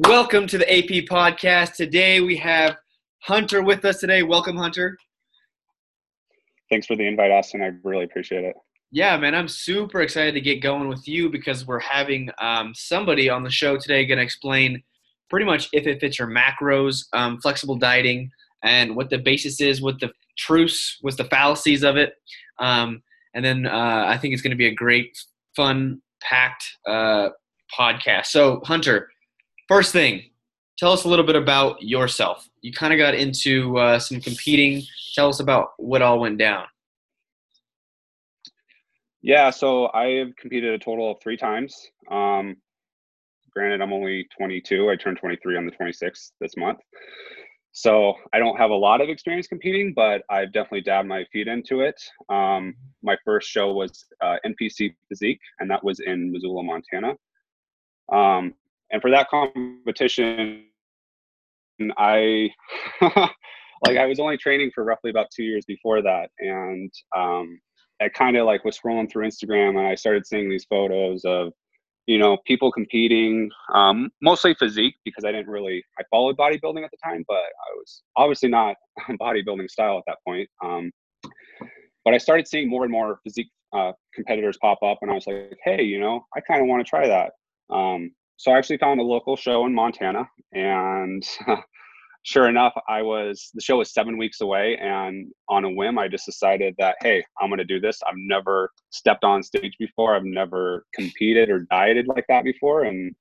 Welcome to the AP podcast. Today we have Hunter with us today. Welcome, Hunter. Thanks for the invite, Austin. I really appreciate it. Yeah, man, I'm super excited to get going with you because we're having um, somebody on the show today going to explain pretty much if it fits your macros, um, flexible dieting, and what the basis is, what the truths, what's the fallacies of it. Um, and then uh, I think it's going to be a great, fun, packed uh, podcast. So, Hunter, first thing, tell us a little bit about yourself. You kind of got into uh, some competing. Tell us about what all went down. Yeah, so I've competed a total of three times. Um, granted, I'm only 22. I turned 23 on the 26th this month. So I don't have a lot of experience competing, but I've definitely dabbed my feet into it. Um, my first show was uh, NPC Physique, and that was in Missoula, Montana. Um, and for that competition, I like I was only training for roughly about two years before that, and um, I kind of like was scrolling through Instagram, and I started seeing these photos of you know, people competing, um, mostly physique because I didn't really, I followed bodybuilding at the time, but I was obviously not bodybuilding style at that point. Um, but I started seeing more and more physique uh, competitors pop up, and I was like, hey, you know, I kind of want to try that. Um, so I actually found a local show in Montana, and sure enough, I was the show was seven weeks away, and on a whim, I just decided that hey, I'm going to do this. I've never stepped on stage before. I've never competed or dieted like that before, and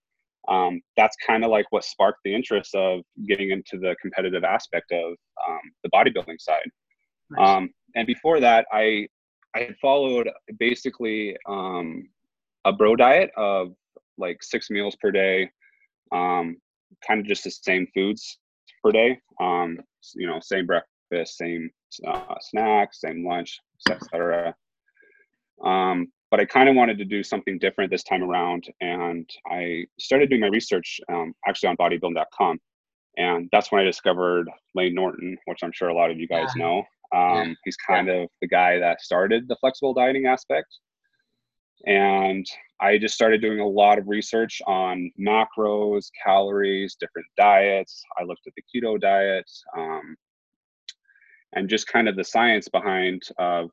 um, that's kind of like what sparked the interest of getting into the competitive aspect of um, the bodybuilding side. Nice. Um, and before that, I I had followed basically um, a bro diet of like six meals per day, um, kind of just the same foods per day. Um, you know, same breakfast, same uh, snacks, same lunch, etc. Um, but I kind of wanted to do something different this time around, and I started doing my research um, actually on bodybuilding.com, and that's when I discovered Layne Norton, which I'm sure a lot of you guys yeah. know. Um, yeah. He's kind yeah. of the guy that started the flexible dieting aspect. And I just started doing a lot of research on macros, calories, different diets. I looked at the keto diet um, and just kind of the science behind uh,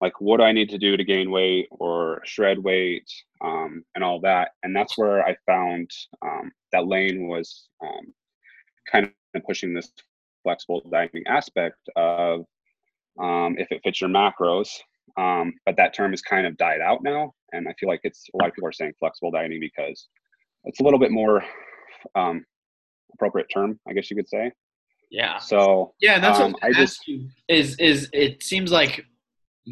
like what do I need to do to gain weight or shred weight um, and all that. And that's where I found um, that Layne was um, kind of pushing this flexible dieting aspect of um, if it fits your macros. Um, but that term has kind of died out now and I feel like it's a lot of people are saying flexible dieting because it's a little bit more um, appropriate term, I guess you could say. Yeah. So yeah, that's um, what I just is is it seems like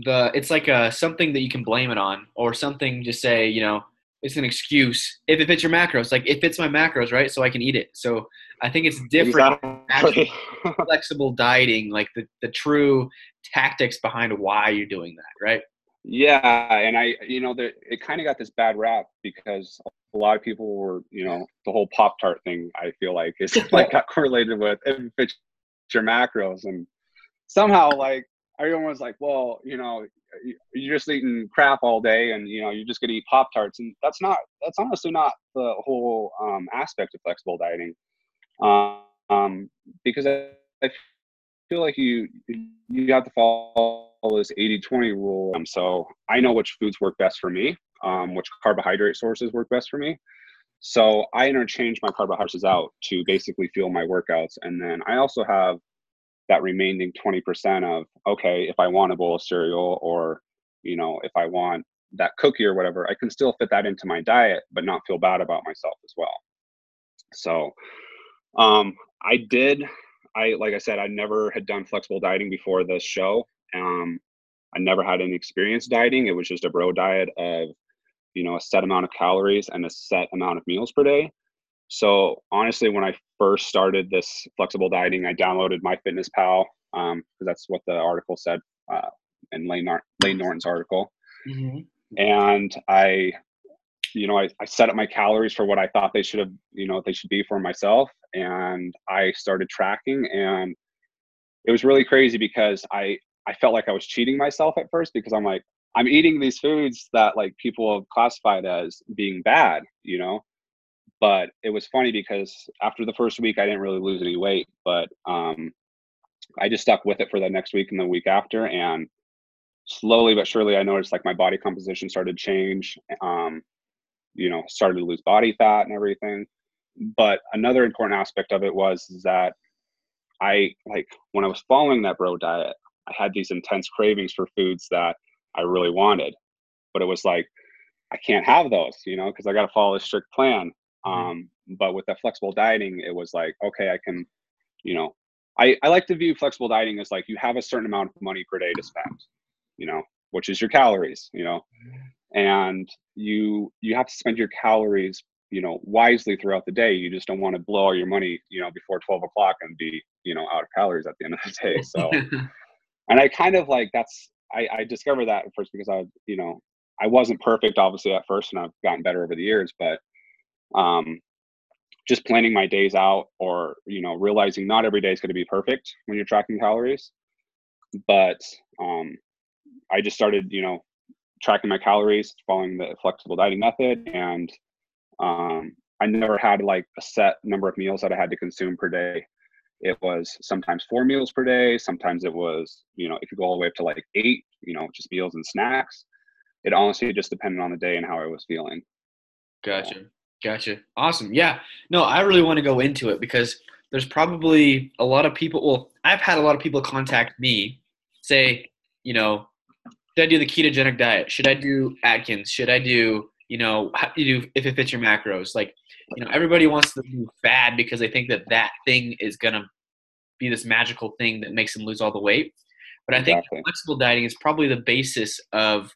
the it's like a something that you can blame it on or something just say you know it's an excuse if it fits your macros like it fits my macros right so i can eat it so i think it's different exactly. flexible dieting like the, the true tactics behind why you're doing that right yeah, and I, you know, the, it kind of got this bad rap because a lot of people were, you know, the whole Pop Tart thing. I feel like is like got correlated with if fits your macros, and somehow like everyone was like, well, you know, you're just eating crap all day, and you know, you're just gonna eat Pop Tarts, and that's not that's honestly not the whole um, aspect of flexible dieting, um, because I, I feel like you you have to follow this 80-20 rule. Um, so I know which foods work best for me, um, which carbohydrate sources work best for me. So I interchange my carbohydrates out to basically fuel my workouts. And then I also have that remaining 20% of, okay, if I want a bowl of cereal or, you know, if I want that cookie or whatever, I can still fit that into my diet, but not feel bad about myself as well. So um, I did, I, like I said, I never had done flexible dieting before this show. Um, I never had any experience dieting. It was just a bro diet of, you know, a set amount of calories and a set amount of meals per day. So honestly, when I first started this flexible dieting, I downloaded MyFitnessPal because um, that's what the article said uh, in Layne, Layne Norton's article. Mm-hmm. And I, you know, I, I set up my calories for what I thought they should have, you know, they should be for myself. And I started tracking and it was really crazy because I I felt like I was cheating myself at first because I'm like, I'm eating these foods that like people have classified as being bad, you know, but it was funny because after the first week, I didn't really lose any weight, but um, I just stuck with it for the next week and the week after, and slowly but surely, I noticed like my body composition started to change. Um, you know, started to lose body fat and everything. But another important aspect of it was that I like when I was following that bro diet, I had these intense cravings for foods that I really wanted, but it was like I can't have those, you know, because I got to follow a strict plan. Mm-hmm. Um, but with the flexible dieting, it was like, okay, I can, you know, I, I like to view flexible dieting as like you have a certain amount of money per day to spend, you know, which is your calories, you know, and you you have to spend your calories, you know, wisely throughout the day. You just don't want to blow all your money, you know, before twelve o'clock and be, you know, out of calories at the end of the day. So, and I kind of like that's I, I discovered that at first because I, you know, I wasn't perfect obviously at first, and I've gotten better over the years, but um, just planning my days out or you know realizing not every day is going to be perfect when you're tracking calories but um, i just started you know tracking my calories following the flexible dieting method and um, i never had like a set number of meals that i had to consume per day. It was sometimes four meals per day sometimes it was you know it could go all the way up to like eight you know just meals and snacks. It honestly just depended on the day and how i was feeling. Gotcha Gotcha. Awesome. Yeah. No, I really want to go into it because there's probably a lot of people. Well, I've had a lot of people contact me say, you know, should I do the ketogenic diet? Should I do Atkins? Should I do, you know, how do you do if it fits your macros? Like, you know, everybody wants to do fad because they think that that thing is going to be this magical thing that makes them lose all the weight. But I exactly. think flexible dieting is probably the basis of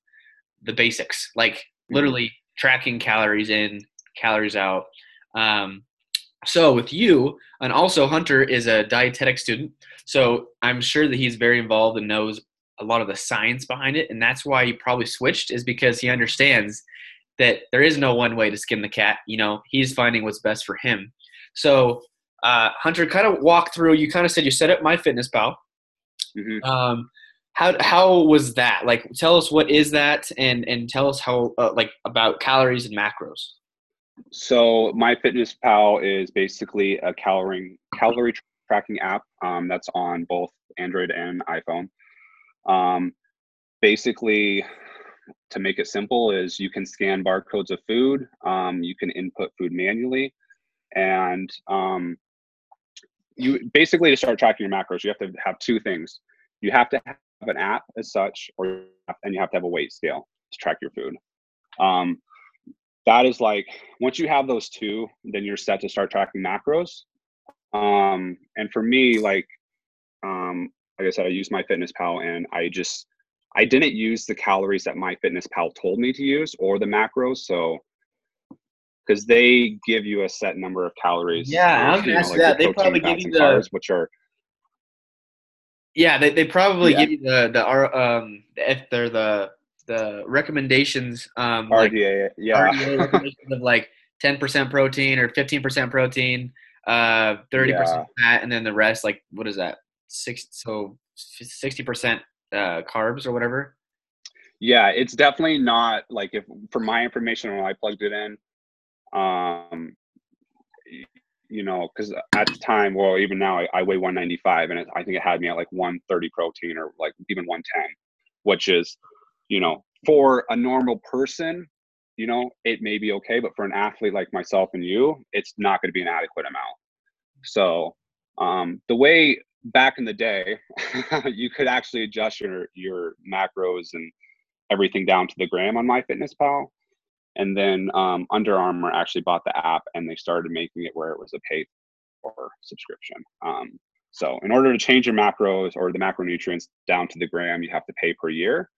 the basics, like mm-hmm. literally tracking calories in, calories out. Um, so with you, and also Hunter is a dietetic student, so I'm sure that he's very involved and knows a lot of the science behind it, and that's why he probably switched is because he understands that there is no one way to skin the cat. You know, he's finding what's best for him. So uh, Hunter, kind of walk through. You kind of said you set up MyFitnessPal. Mm-hmm. Um, how how was that? Like, tell us what is that, and and tell us how uh, like about calories and macros. So MyFitnessPal is basically a calorie calorie tracking app um, that's on both Android and iPhone. Um, basically, to make it simple, is you can scan barcodes of food. Um, you can input food manually, and um, you basically to start tracking your macros, you have to have two things. You have to have an app as such, or and you have to have a weight scale to track your food. Um, that is like once you have those two, then you're set to start tracking macros. Um, and for me, like um, like I said, I use MyFitnessPal, and I just I didn't use the calories that MyFitnessPal told me to use or the macros. So because they give you a set number of calories. Yeah, I'm gonna ask like that. They probably give you the carbs, which are yeah, they, they probably yeah. give you the the um if they're the the recommendations um RDA, like, yeah. RDA recommendations of like 10% protein or 15% protein, uh 30% yeah. fat and then the rest like what is that? 6 so 60% uh carbs or whatever. Yeah, it's definitely not like if for my information when I plugged it in um you know, because at the time, well, even now, I, I weigh 195, and it, I think it had me at like 130 protein or like even 110, which is you know, for a normal person, you know, it may be okay, but for an athlete like myself and you, it's not going to be an adequate amount. So, um, the way back in the day, you could actually adjust your your macros and everything down to the gram on MyFitnessPal. And then um, Under Armour actually bought the app and they started making it where it was a pay for subscription. Um, so in order to change your macros or the macronutrients down to the gram, you have to pay per year.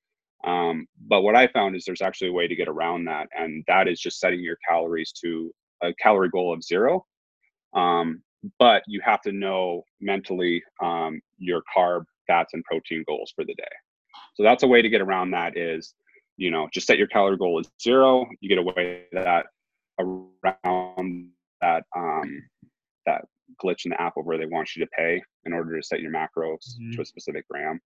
Um, but what I found is there's actually a way to get around that, and that is just setting your calories to a calorie goal of zero. Um, but you have to know mentally um, your carb, fats, and protein goals for the day. So that's a way to get around that. Is you know just set your calorie goal as zero. You get away that around that um, that glitch in the app where they want you to pay in order to set your macros mm-hmm. to a specific gram.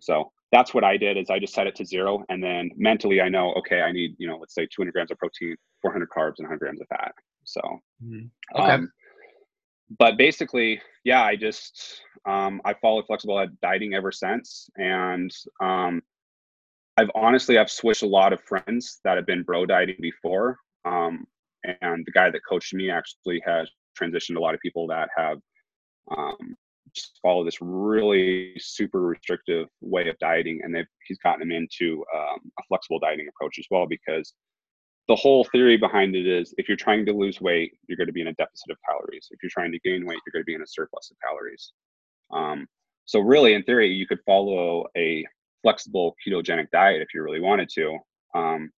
So that's what I did is I just set it to zero. And then mentally I know, okay, I need, you know, let's say 200 grams of protein, 400 carbs and 100 grams of fat. So, Mhm. Okay. um, but basically, yeah, I just um, I followed flexible dieting ever since, and um, I've honestly I've switched a lot of friends that have been bro dieting before, um, and the guy that coached me actually has transitioned a lot of people that have um, follow this really super restrictive way of dieting, and he's gotten him into um, a flexible dieting approach as well because the whole theory behind it is if you're trying to lose weight, you're going to be in a deficit of calories. If you're trying to gain weight, you're going to be in a surplus of calories. Um, so really, in theory, you could follow a flexible ketogenic diet if you really wanted to. Um,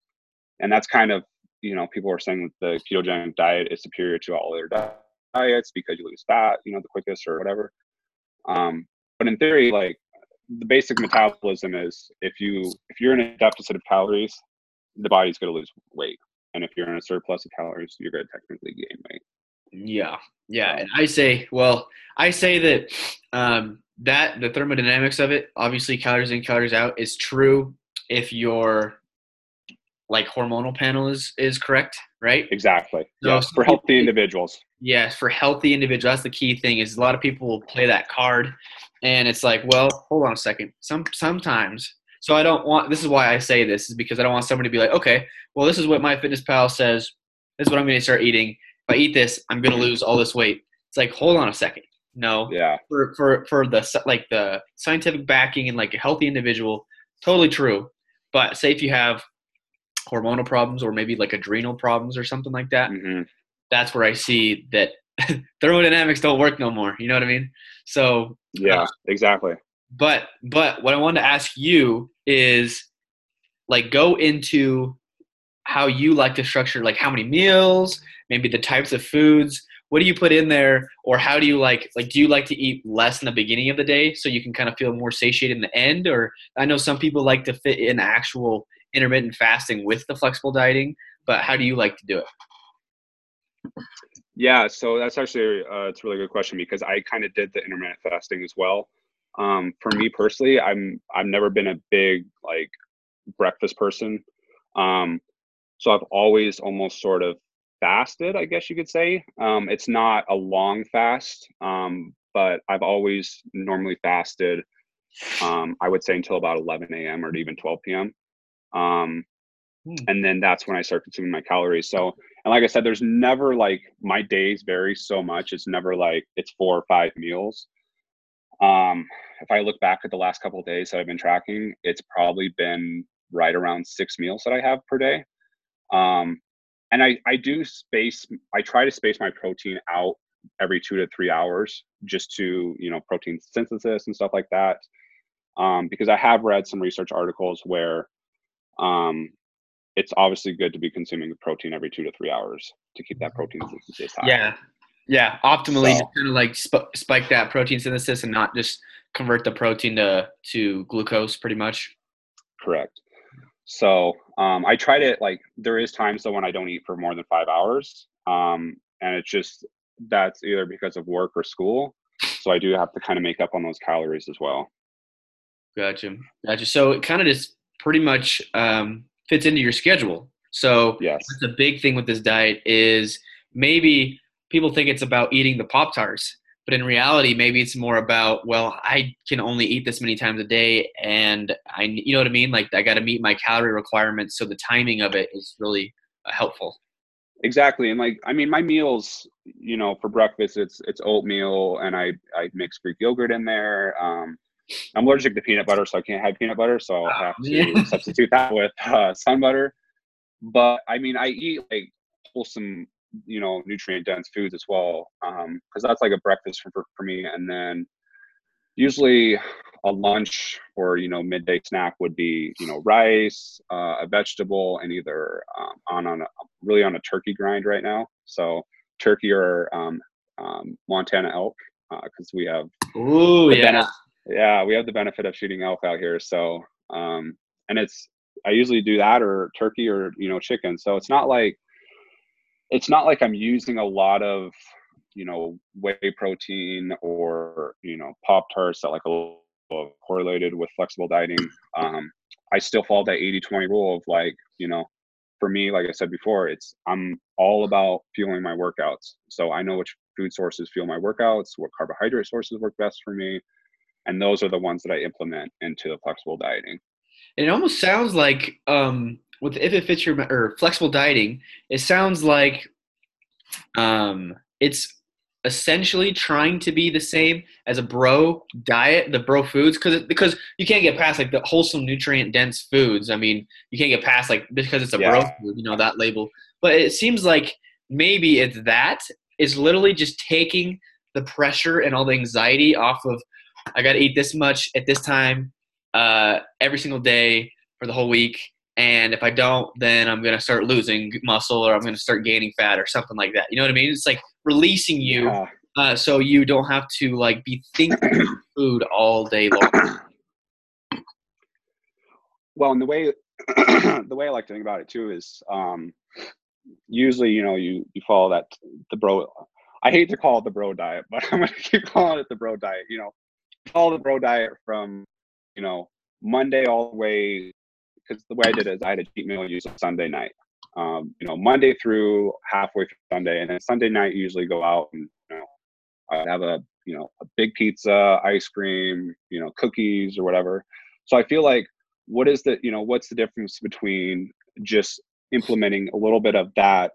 and that's kind of, you know, people are saying that the ketogenic diet is superior to all other diets because you lose fat, you know, the quickest or whatever. Um, but in theory, like the basic metabolism is if you if you're in a deficit of calories, the body's going to lose weight, and if you're in a surplus of calories, you're going to technically gain weight. Yeah, yeah, and I say, well, I say that um, that the thermodynamics of it, obviously calories in, calories out, is true if your like hormonal panel is is correct, right? Exactly. So yes, for healthy people- individuals. Yes, for healthy individuals, that's the key thing. Is a lot of people will play that card, and it's like, well, hold on a second. Some sometimes, so I don't want. This is why I say this is because I don't want somebody to be like, okay, well, this is what my fitness pal says. This is what I'm going to start eating. If I eat this, I'm going to lose all this weight. It's like, hold on a second. No, Yeah. for for for the like the scientific backing and like a healthy individual, totally true. But say if you have hormonal problems or maybe like adrenal problems or something like that, hmm that's where I see that thermodynamics don't work no more. You know what I mean? So, Yeah. Exactly. but but what I wanted to ask you is like go into how you like to structure like how many meals, maybe the types of foods. What do you put in there, or how do you like like do you like to eat less in the beginning of the day so you can kind of feel more satiated in the end? Or I know some people like to fit in actual intermittent fasting with the flexible dieting, but how do you like to do it? Yeah, so that's actually uh, it's a really good question because I kind of did the intermittent fasting as well. Um, for me personally, I'm I've never been a big like breakfast person, um, so I've always almost sort of fasted, I guess you could say. Um, it's not a long fast, um, but I've always normally fasted. Um, I would say until about 11 a.m. or even 12 p.m. Um, Hmm. and then that's when I start consuming my calories. So and like I said, there's never like my days vary so much. It's never like it's four or five meals. Um, if I look back at the last couple of days that I've been tracking, it's probably been right around six meals that I have per day. Um, and I I do space. I try to space my protein out every two to three hours just to you know protein synthesis and stuff like that. Um, because I have read some research articles where um, it's obviously good to be consuming protein every two to three hours to keep that protein synthesis high. Yeah, yeah. Optimally, So- just kind of like sp- spike that protein synthesis and not just convert the protein to to glucose, pretty much. Correct. So um, I try to like. There is times though when I don't eat for more than five hours, um, and it's just that's either because of work or school. So I do have to kind of make up on those calories as well. Gotcha, gotcha. So it kind of just pretty much um, fits into your schedule. So Yes. the big thing with this diet is maybe people think it's about eating the pop tarts but in reality maybe it's more about well i can only eat this many times a day and i you know what i mean like i got to meet my calorie requirements so the timing of it is really uh, helpful Exactly. And like I mean my meals, you know, for breakfast it's it's oatmeal and I I mix Greek yogurt in there. Um I'm allergic to peanut butter, so I can't have peanut butter, so I'll have to Yeah. substitute that with uh, sun butter. But I mean, I eat like wholesome, you know, nutrient dense foods as well, because that's like a breakfast for, for me. And then usually a lunch or you know midday snack would be you know rice, uh, a vegetable, and either um, on on a, really on a turkey grind right now. So turkey or um, um, Montana elk, because we have Ooh, yeah. Yeah, we have the benefit of shooting elk out here. So, um, and it's I usually do that or turkey or you know chicken. So it's not like it's not like I'm using a lot of you know whey protein or you know pop tarts that like a little correlated with flexible dieting. Um, I still follow that 80-20 rule of like you know for me, like I said before, it's I'm all about fueling my workouts. So I know which food sources fuel my workouts, what carbohydrate sources work best for me, and those are the ones that I implement into the flexible dieting. It almost sounds like um, with if it fits your or flexible dieting, it sounds like um, it's essentially trying to be the same as a bro diet, the bro foods, because because you can't get past like the wholesome, nutrient dense foods. I mean, you can't get past like because it's a yeah. bro food, you know that label. But it seems like maybe it's that. It's literally just taking the pressure and all the anxiety off of I got to eat this much at this time uh, every single day for the whole week. And if I don't, then I'm going to start losing muscle or I'm going to start gaining fat or something like that. You know what I mean? It's like releasing you yeah. uh, so you don't have to like be thinking food all day long. Well, and the way the way I like to think about it too is um, usually you know you you follow that the bro. I hate to call it the bro diet, but I'm going to keep calling it the bro diet. You know, follow the bro diet from you know Monday all the way because the way I did it is I had a cheat meal usually Sunday night. Um, you know, Monday through halfway through Sunday, and then Sunday night usually go out and you know I'd have a you know a big pizza, ice cream, you know, cookies or whatever. So I feel like what is the you know what's the difference between just implementing a little bit of that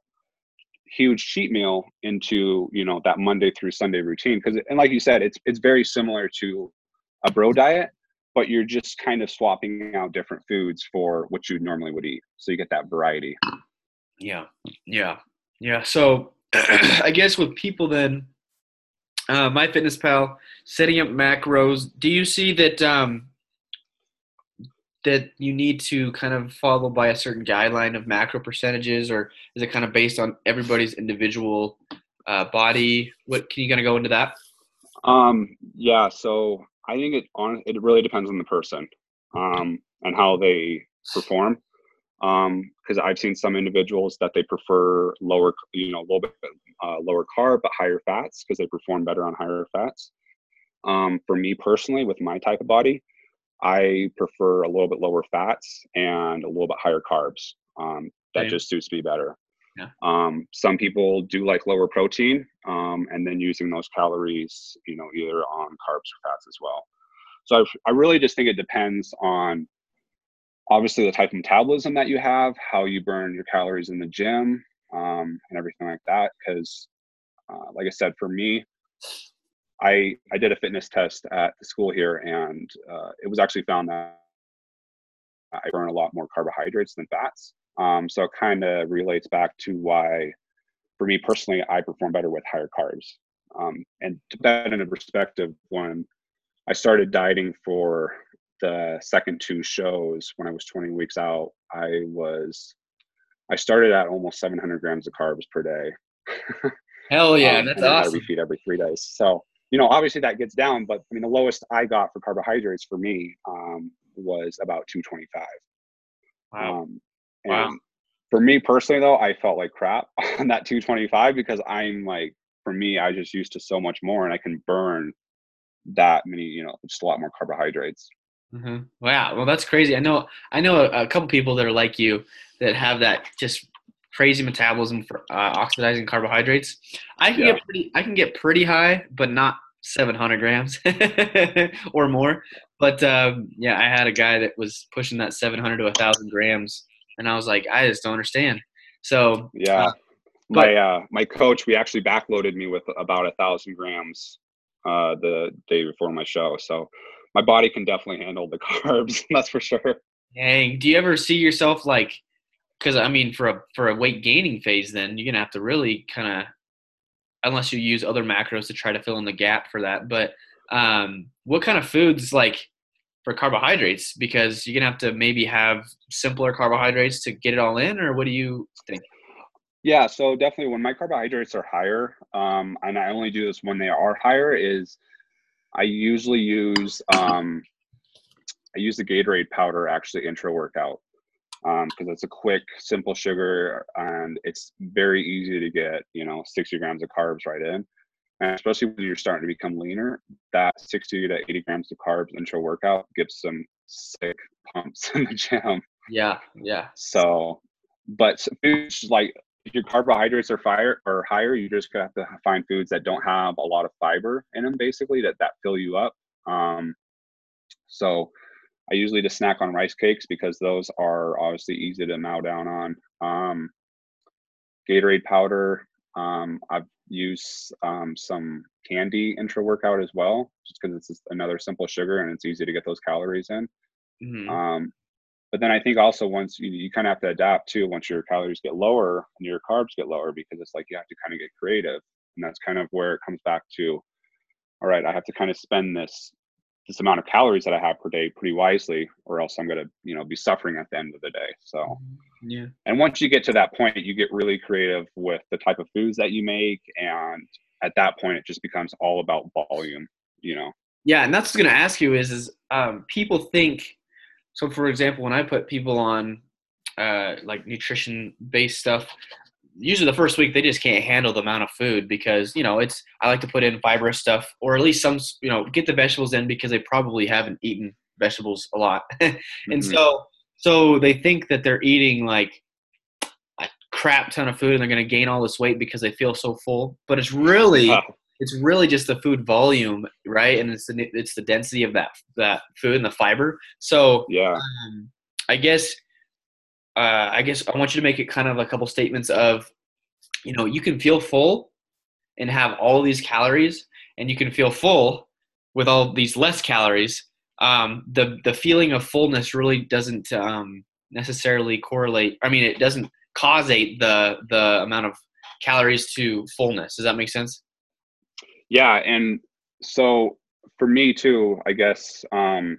huge cheat meal into you know that Monday through Sunday routine because and like you said it's it's very similar to a bro diet but you're just kind of swapping out different foods for what you normally would eat. So you get that variety. Yeah. Yeah. Yeah. So i guess with people then uh, MyFitnessPal setting up macros do you see that um, that you need to kind of follow by a certain guideline of macro percentages or is it kind of based on everybody's individual uh, body what can you kind of go into that um yeah so I think it on it really depends on the person um, and how they perform. Because um, I've seen some individuals that they prefer lower, you know, a little bit uh, lower carb but higher fats because they perform better on higher fats. Um, for me personally, with my type of body, I prefer a little bit lower fats and a little bit higher carbs. Um, that Same. just suits me better. Yeah. Um, some people do like lower protein um, and then using those calories, you know, either on carbs or fats as well. So I've, I really just think it depends on obviously the type of metabolism that you have, how you burn your calories in the gym, um, and everything like that. Because, uh, like I said, for me, I I did a fitness test at the school here, and uh, it was actually found that I burn a lot more carbohydrates than fats. Um, so it kind of relates back to why, for me personally, I perform better with higher carbs. Um, and to put that into perspective, when I started dieting for the second two shows when I was 20 weeks out, I was, I started at almost 700 grams of carbs per day. Hell yeah, um, that's awesome. I refeed every three days. So, you know, obviously that gets down, but I mean, the lowest I got for carbohydrates for me um, was about 225. Wow. Um, and wow. for me personally, though, I felt like crap on that 225 because I'm like, for me, I just used to so much more and I can burn that many, you know, just a lot more carbohydrates. Mm-hmm. Wow. Well, that's crazy. I know, I know a, a, couple people that are like you that have that just crazy metabolism for uh, oxidizing carbohydrates. I can yeah. get pretty, I can get pretty high, but not 700 grams or more. But um, yeah, I had a guy that was pushing that 700 to 1,000 grams and I was like, I just don't understand. So yeah, uh, but, my uh, my coach, we actually backloaded me with about a thousand grams uh, the day before my show, so my body can definitely handle the carbs. that's for sure. Dang, do you ever see yourself like? Because I mean, for a for a weight gaining phase, then you're gonna have to really kind of, unless you use other macros to try to fill in the gap for that. But um, what kind of foods like? for carbohydrates because you're gonna have to maybe have simpler carbohydrates to get it all in, or what do you think? Yeah, so definitely when my carbohydrates are higher, um, and I only do this when they are higher, is I usually use um, I use the Gatorade powder actually intra workout because um, it's a quick, simple sugar and it's very easy to get you know 60 grams of carbs right in. And especially when you're starting to become leaner, that 60 to 80 grams of carbs intra workout gives some sick pumps in the gym. Yeah, yeah. So but foods like if your carbohydrates are fire or higher, you just have to find foods that don't have a lot of fiber in them, basically that that fill you up. Um, so I usually just snack on rice cakes because those are obviously easy to mow down on. Um, Gatorade powder. Um, I've used um, some candy intra workout as well, just because it's another simple sugar and it's easy to get those calories in. Mm-hmm. Um, but then I think also once you, you kind of have to adapt too, once your calories get lower and your carbs get lower, because it's like you have to kind of get creative. And that's kind of where it comes back to, all right, I have to kind of spend this this amount of calories that I have per day pretty wisely, or else I'm gonna, you know, be suffering at the end of the day. So mm-hmm. yeah. And once you get to that point, you get really creative with the type of foods that you make, and at that point, it just becomes all about volume. You know. Yeah, and that's what I was gonna ask you is is um, people think. So, for example, when I put people on uh, like nutrition based stuff, usually the first week they just can't handle the amount of food because you know it's i like to put in fibrous stuff or at least some you know get the vegetables in because they probably haven't eaten vegetables a lot. And mm-hmm. so so they think that they're eating like a crap ton of food and they're going to gain all this weight because they feel so full. But it's really it's really just the food volume right? And it's the it's the density of that that food and the fiber. So yeah. um, i guess uh, I guess I want you to make it kind of a couple statements of, you know, you can feel full and have all these calories, and you can feel full with all these less calories. Um, the the feeling of fullness really doesn't um, necessarily correlate. I mean, it doesn't causate the the amount of calories to fullness. Does that make sense? Yeah, and so for me too, I guess um,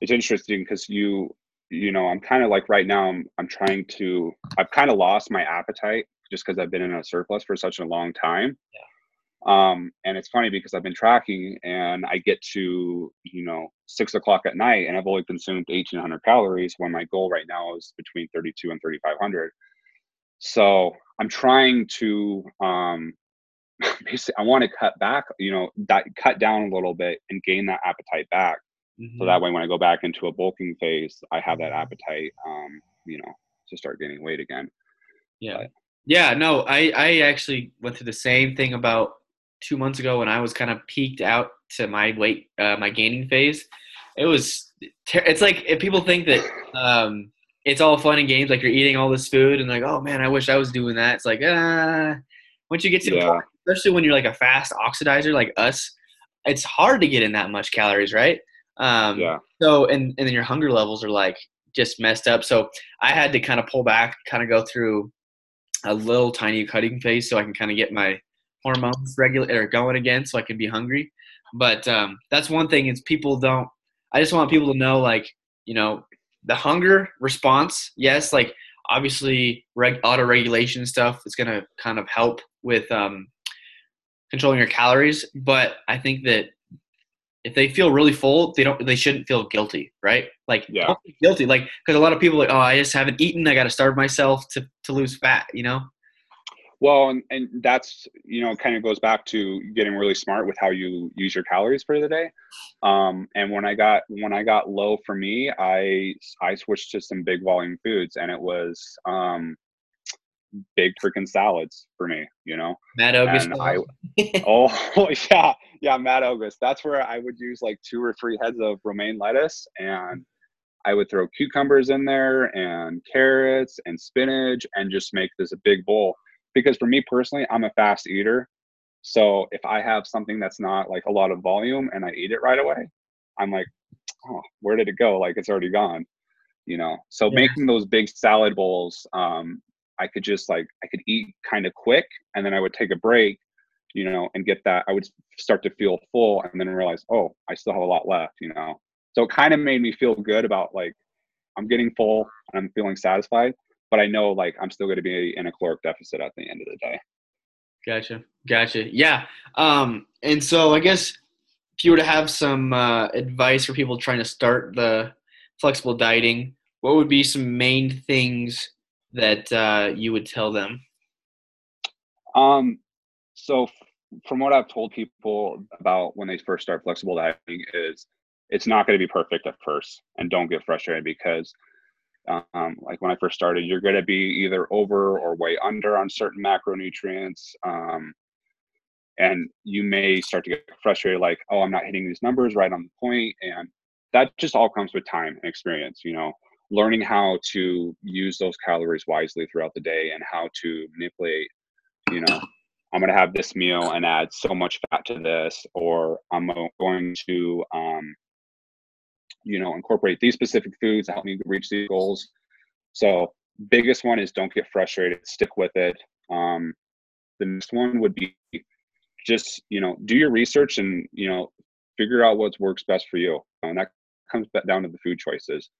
it's interesting because you you know, I'm kind of like right now, I'm, I'm trying to, I've kind of lost my appetite just because I've been in a surplus for such a long time. Yeah. Um, and it's funny because I've been tracking and I get to, you know, six o'clock at night and I've only consumed 1800 calories when my goal right now is between 32 and 3500. So I'm trying to, um, basically, I want to cut back, you know, that cut down a little bit and gain that appetite back. Mm-hmm. So that way, when I go back into a bulking phase, I have that mm-hmm. appetite, um, you know, to start gaining weight again. Yeah. But, yeah. No, I, I actually went through the same thing about two months ago when I was kind of peaked out to my weight, uh, my gaining phase. It was, ter- it's like if people think that, um, it's all fun and games, like you're eating all this food and like, oh man, I wish I was doing that. It's like, ah, once you get to, yeah. point, especially when you're like a fast oxidizer like us, it's hard to get in that much calories, right? Um, yeah. So and and then your hunger levels are like just messed up. So I had to kind of pull back, kind of go through a little tiny cutting phase so I can kind of get my hormones regular or going again, so I can be hungry. But um, that's one thing is people don't. I just want people to know, like you know, the hunger response. Yes, like obviously reg- auto regulation stuff is going to kind of help with um, controlling your calories. But I think that if they feel really full, they don't they shouldn't feel guilty, right? Like yeah. guilty, like because a lot of people like, oh, I just haven't eaten, I got to starve myself to to lose fat, you know. Well, and, and that's you know kind of goes back to getting really smart with how you use your calories for the day. Um, and when I got when I got low for me, I I switched to some big volume foods, and it was um, big freaking salads for me, you know. Matt Ogus. I, oh yeah, yeah, Matt Ogus. That's where I would use like two or three heads of romaine lettuce, and I would throw cucumbers in there and carrots and spinach, and just make this a big bowl. Because for me personally, I'm a fast eater, so if I have something that's not like a lot of volume and I eat it right away, I'm like, oh, where did it go? Like it's already gone you know so yeah. making those big salad bowls um, I could just like I could eat kind of quick and then I would take a break, you know, and get that I would start to feel full and then realize, oh, I still have a lot left, you know. So it kind of made me feel good about like I'm getting full and I'm feeling satisfied, but I know like I'm still going to be in a caloric deficit at the end of the day. Gotcha. Gotcha. Yeah. Um, and so I guess if you were to have some uh, advice for people trying to start the flexible dieting, what would be some main things that uh, you would tell them? Um, so from what I've told people about when they first start flexible dieting is it's not going to be perfect at first and don't get frustrated because um, like when I first started, you're going to be either over or way under on certain macronutrients. Um, and you may start to get frustrated, like, oh, I'm not hitting these numbers right on the point. And that just all comes with time and experience, you know, learning how to use those calories wisely throughout the day and how to manipulate, you know, I'm going to have this meal and add so much fat to this, or I'm going to, um, you know, incorporate these specific foods to help me reach these goals. So biggest one is don't get frustrated, stick with it. Um, the next one would be just, you know, do your research and, you know, figure out what works best for you. And that comes down to the food choices.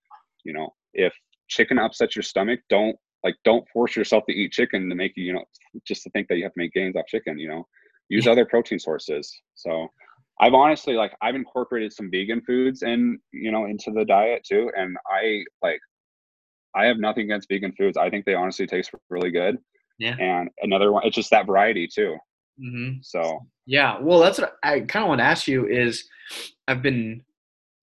You know, if chicken upsets your stomach, don't like don't force yourself to eat chicken to make you, you know, just to think that you have to make gains off chicken, you know. Use other protein sources. So I've honestly like I've incorporated some vegan foods and you know into the diet too, and I like I have nothing against vegan foods. I think they honestly taste really good. Yeah. And another one, it's just that variety too. Mm-hmm. So yeah, well, that's what I kind of want to ask you is I've been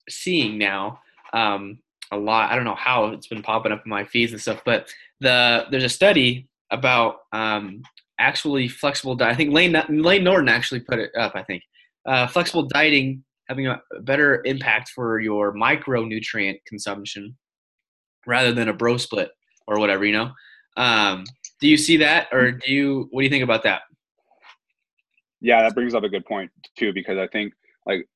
seeing now um, a lot. I don't know how it's been popping up in my feeds and stuff, but the there's a study about um, actually flexible diet. I think Layne Layne Norton actually put it up. I think uh, flexible dieting having a better impact for your micronutrient consumption rather than a bro split or whatever, you know? Um, do you see that or do you, what do you think about that? Yeah, that brings up a good point too, because I think like,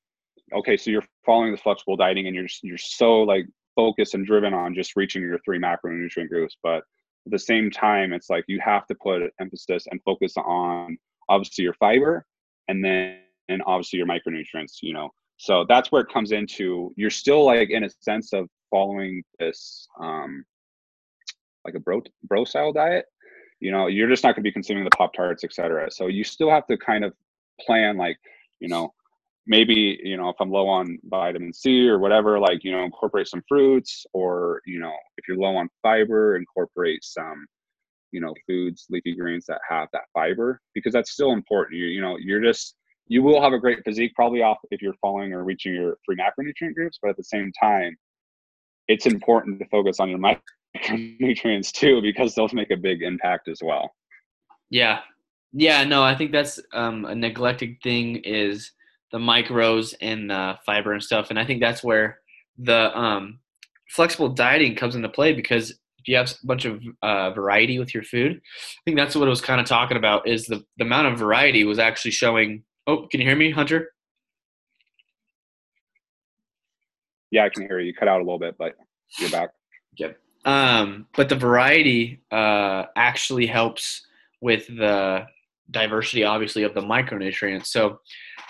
okay, so you're following the flexible dieting and you're, you're so like focused and driven on just reaching your three macronutrient groups. But at the same time, it's like you have to put emphasis and focus on obviously your fiber and then and obviously your micronutrients, you know. So that's where it comes into you're still like in a sense of following this um like a bro bro style diet. You know, you're just not gonna be consuming the Pop Tarts, etc. So you still have to kind of plan like, you know, maybe, you know, if I'm low on vitamin C or whatever, like, you know, incorporate some fruits or, you know, if you're low on fiber, incorporate some you know foods leafy greens that have that fiber because that's still important you, you know you're just you will have a great physique probably off if you're following or reaching your three macronutrient groups, but at the same time, it's important to focus on your micronutrients too because those make a big impact as well. Yeah, yeah, no, I think that's um, a neglected thing is the micros and the fiber and stuff, and I think that's where the um, flexible dieting comes into play because if you have a bunch of uh, variety with your food, I think that's what it was kind of talking about is the, the amount of variety was actually showing Oh, can you hear me, Hunter? Yeah, I can hear you. You cut out a little bit, but you're back. Yep. Um, but the variety uh, actually helps with the diversity, obviously, of the micronutrients. So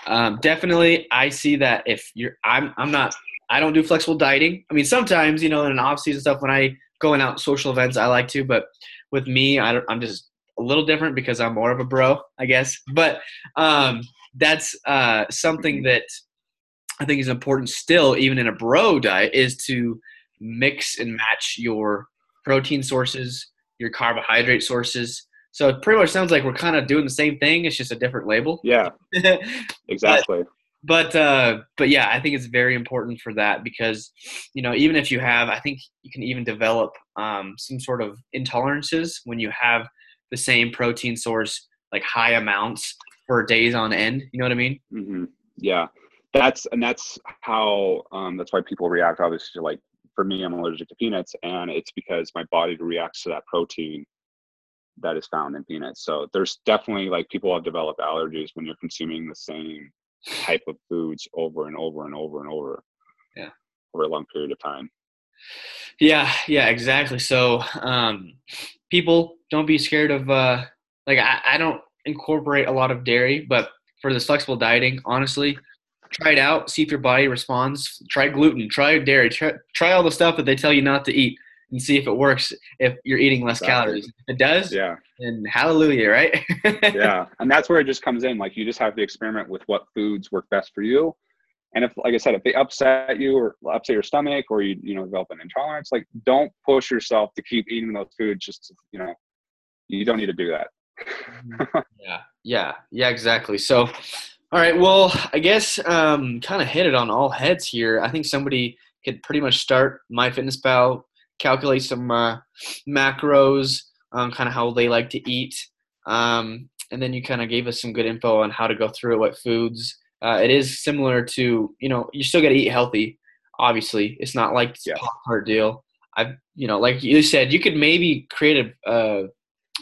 um, definitely, I see that if you're, I'm, I'm not, I don't do flexible dieting. I mean, sometimes, you know, in an off season stuff, when I go in out social events, I like to, but with me, I I'm just a little different because I'm more of a bro, I guess. But um, that's uh, something that I think is important still, even in a bro diet, is to mix and match your protein sources, your carbohydrate sources. So it pretty much sounds like we're kind of doing the same thing. It's just a different label. Yeah, exactly. but but, uh, but yeah, I think it's very important for that because you know even if you have, I think you can even develop um, some sort of intolerances when you have the same protein source like high amounts for days on end. You know what I mean? Mm-hmm. Yeah, that's and that's how um, that's why people react. Obviously, like for me, I'm allergic to peanuts, and it's because my body reacts to that protein that is found in peanuts. So there's definitely like people have developed allergies when you're consuming the same type of foods over and over and over and over. Yeah. Over a long period of time. Yeah, yeah, exactly. So um, people don't be scared of uh, like I, I don't incorporate a lot of dairy, but for this flexible dieting, honestly, try it out. See if your body responds. Try gluten. Try dairy. Try, try all the stuff that they tell you not to eat, and see if it works. If you're eating less exactly. calories, if it does. Yeah. And hallelujah, right? yeah, and that's where it just comes in. Like you just have to experiment with what foods work best for you. And if, like I said, if they upset you or upset your stomach, or you you know develop an intolerance, like don't push yourself to keep eating those foods. Just you know, you don't need to do that. Mm-hmm. yeah, yeah, yeah, exactly. So, all right, well, I guess um, kind of hit it on all heads here. I think somebody could pretty much start MyFitnessPal, calculate some uh, macros, um, kind of how they like to eat, um, and then you kind of gave us some good info on how to go through it, what foods. Uh, it is similar to you know you still got to eat healthy. Obviously, it's not like Yeah. pop tart deal. I you know like you said, you could maybe create a a,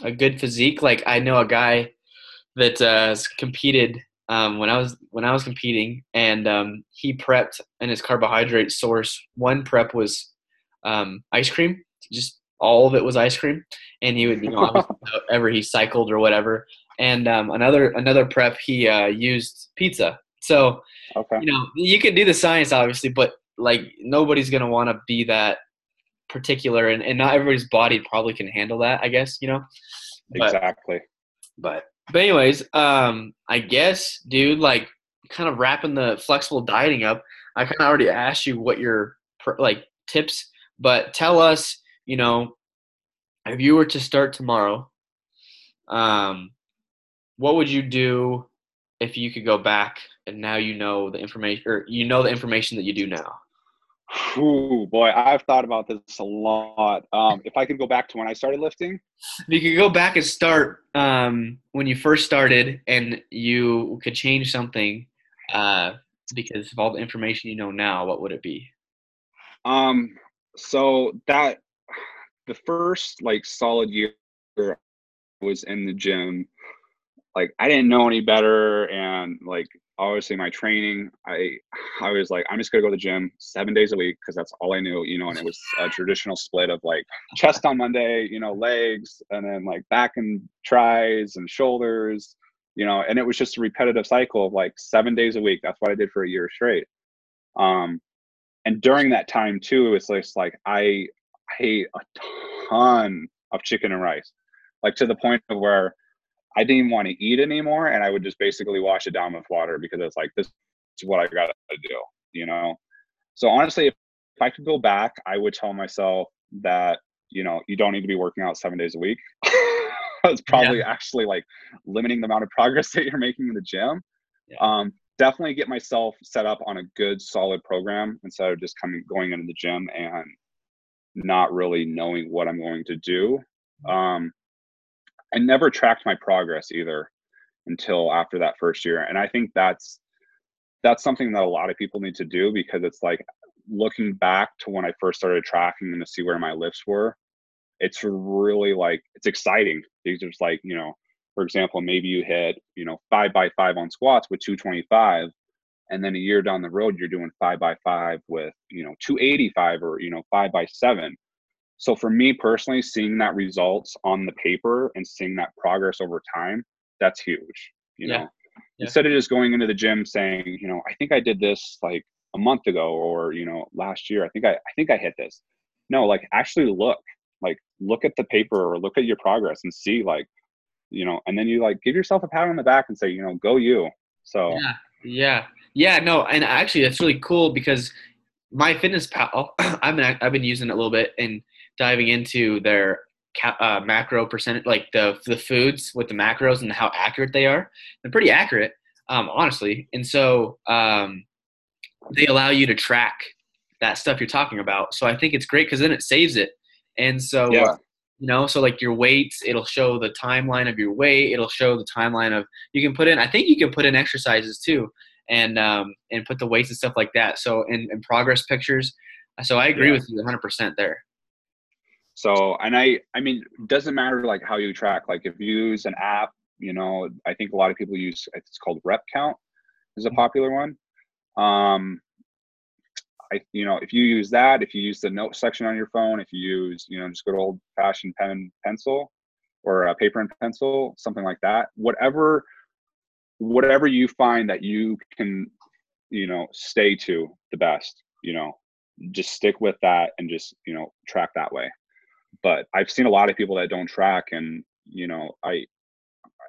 a good physique. Like I know a guy that uh, has competed um, when I was when I was competing, and um, he prepped and his carbohydrate source. One prep was um, ice cream, just all of it was ice cream, and he would you know however he cycled or whatever. And um, another another prep he uh, used pizza. So Okay. you know you can do the science obviously, but like nobody's gonna want to be that particular, and, and not everybody's body probably can handle that. I guess you know. But, Exactly. but but anyways, um, I guess, dude, like kind of wrapping the flexible dieting up. I kind of already asked you what your like tips, but tell us, you know, if you were to start tomorrow, um, what would you do if you could go back and now you know the information or you know the information that you do now? Ooh, boy, I've thought about this a lot. Um, if I could go back to when I started lifting, If you could go back and start um, when you first started, and you could change something uh, because of all the information you know now, what would it be? Um, so that the first like solid year I was in the gym, like I didn't know any better, and like obviously my training, I I was like I'm just gonna go to the gym seven days a week because that's all I knew, you know, and it was a traditional split of like chest on Monday, you know, legs, and then like back and tries and shoulders, you know, and it was just a repetitive cycle of like seven days a week. That's what I did for a year straight. Um, and during that time too it's just like i I ate a ton of chicken and rice like to the point of where i didn't even want to eat anymore and i would just basically wash it down with water because it's like this is what i gotta do you know? So honestly if, if i could go back i would tell myself that you know you don't need to be working out seven days a week. It's probably actually like limiting the amount of progress that you're making in the gym. Yeah. um definitely get myself set up on a good solid program instead of just coming going into the gym and not really knowing what i'm going to do. Um i never tracked my progress either until after that first year and i think that's that's something that a lot of people need to do because it's like looking back to when i first started tracking and to see where my lifts were it's really like it's exciting. Because it's like you know for example, maybe you hit, you know, five by five on squats with 225, and then a year down the road, you're doing five by five with, you know, 285 or, you know, five by seven. So for me personally, seeing that results on the paper and seeing that progress over time, that's huge. You Yeah. know, Yeah. instead of just going into the gym saying, you know, I think I did this like a month ago or, you know, last year, I think I, I think I hit this. No, like actually look, like look at the paper or look at your progress and see like, you know, and then you like give yourself a pat on the back and say, you know, go you. So Yeah, yeah, yeah. No, and actually, that's really cool because MyFitnessPal, I've been I've been using it a little bit and diving into their ca- uh, macro percentage, like the the foods with the macros and how accurate they are. They're pretty accurate, um, honestly. And so um, they allow you to track that stuff you're talking about. So I think it's great because then it saves it. And so Yeah. You know so like your weights it'll show the timeline of your weight it'll show the timeline of you can put in i think you can put in exercises too and um and put the weights and stuff like that so in, in progress pictures so i agree Yeah. with you 100% there So, and I, I mean, doesn't matter like how you track. Like if you use an app, you know, I think a lot of people use. It's called Rep Count, is a popular one. Um, I, you know, if you use that, if you use the note section on your phone, if you use, you know, just good old fashioned pen and pencil, or uh, paper and pencil, something like that. Whatever, whatever you find that you can, you know, stay to the best. You know, just stick with that and just you know track that way but I've seen a lot of people that don't track and you know I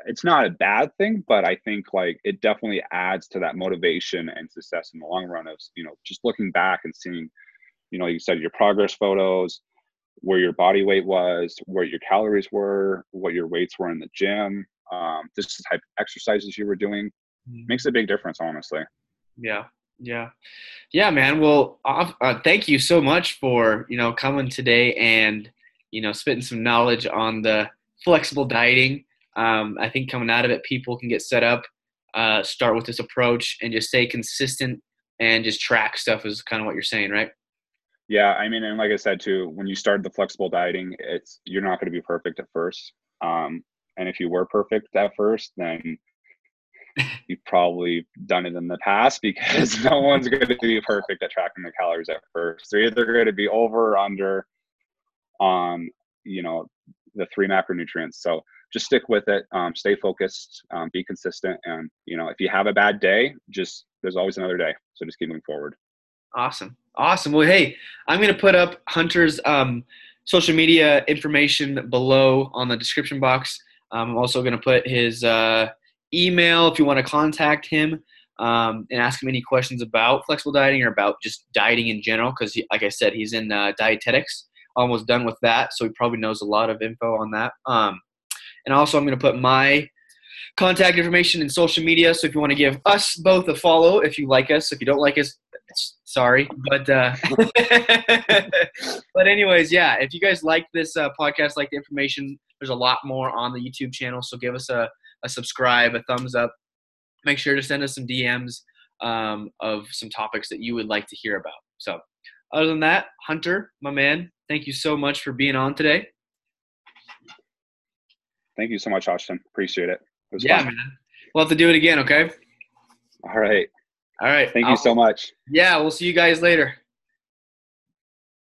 it's not a bad thing but I think like it definitely adds to that motivation and success in the long run of you know just looking back and seeing you know you said your progress photos where your body weight was where your calories were what your weights were in the gym um, just the type of exercises you were doing makes a big difference honestly yeah Yeah, yeah, man. Well, uh, thank you so much for you know coming today and you know spitting some knowledge on the flexible dieting. Um, I think coming out of it, people can get set up, uh, start with this approach, and just stay consistent and just track stuff. Is kind of what you're saying, right? Yeah, I mean, and like I said too, when you start the flexible dieting, it's you're not going to be perfect at first. Um, and if you were perfect at first, then you've probably done it in the past because no one's going to be perfect at tracking the calories at first. They're either going to be over or under, um, you know, the three macronutrients. So just stick with it. Um, stay focused. Um, be consistent. And you know, if you have a bad day, just there's always another day. So just keep moving forward. Awesome. Awesome. Well, hey, I'm to put up Hunter's um, social media information below on the description box. I'm also to put his uh, email if you want to contact him um, and ask him any questions about flexible dieting or about just dieting in general. Because, like I said, he's in uh, dietetics, almost done with that, so he probably knows a lot of info on that. Um, and also, I'm going to put my contact information in social media. So if you want to give us both a follow, if you like us, if you don't like us, sorry, but uh, but anyways, yeah. If you guys like this uh, podcast, like the information, there's a lot more on the YouTube channel. So give us a, a subscribe, a thumbs up. Make sure to send us some DMs um, of some topics that you would like to hear about. So other than that, Hunter, my man, thank you so much for being on today. Thank you so much, Austin. Appreciate it. it yeah, fun. man. We'll have to do it again, okay? All right. All right. Thank I'll, you so much. Yeah, we'll see you guys later.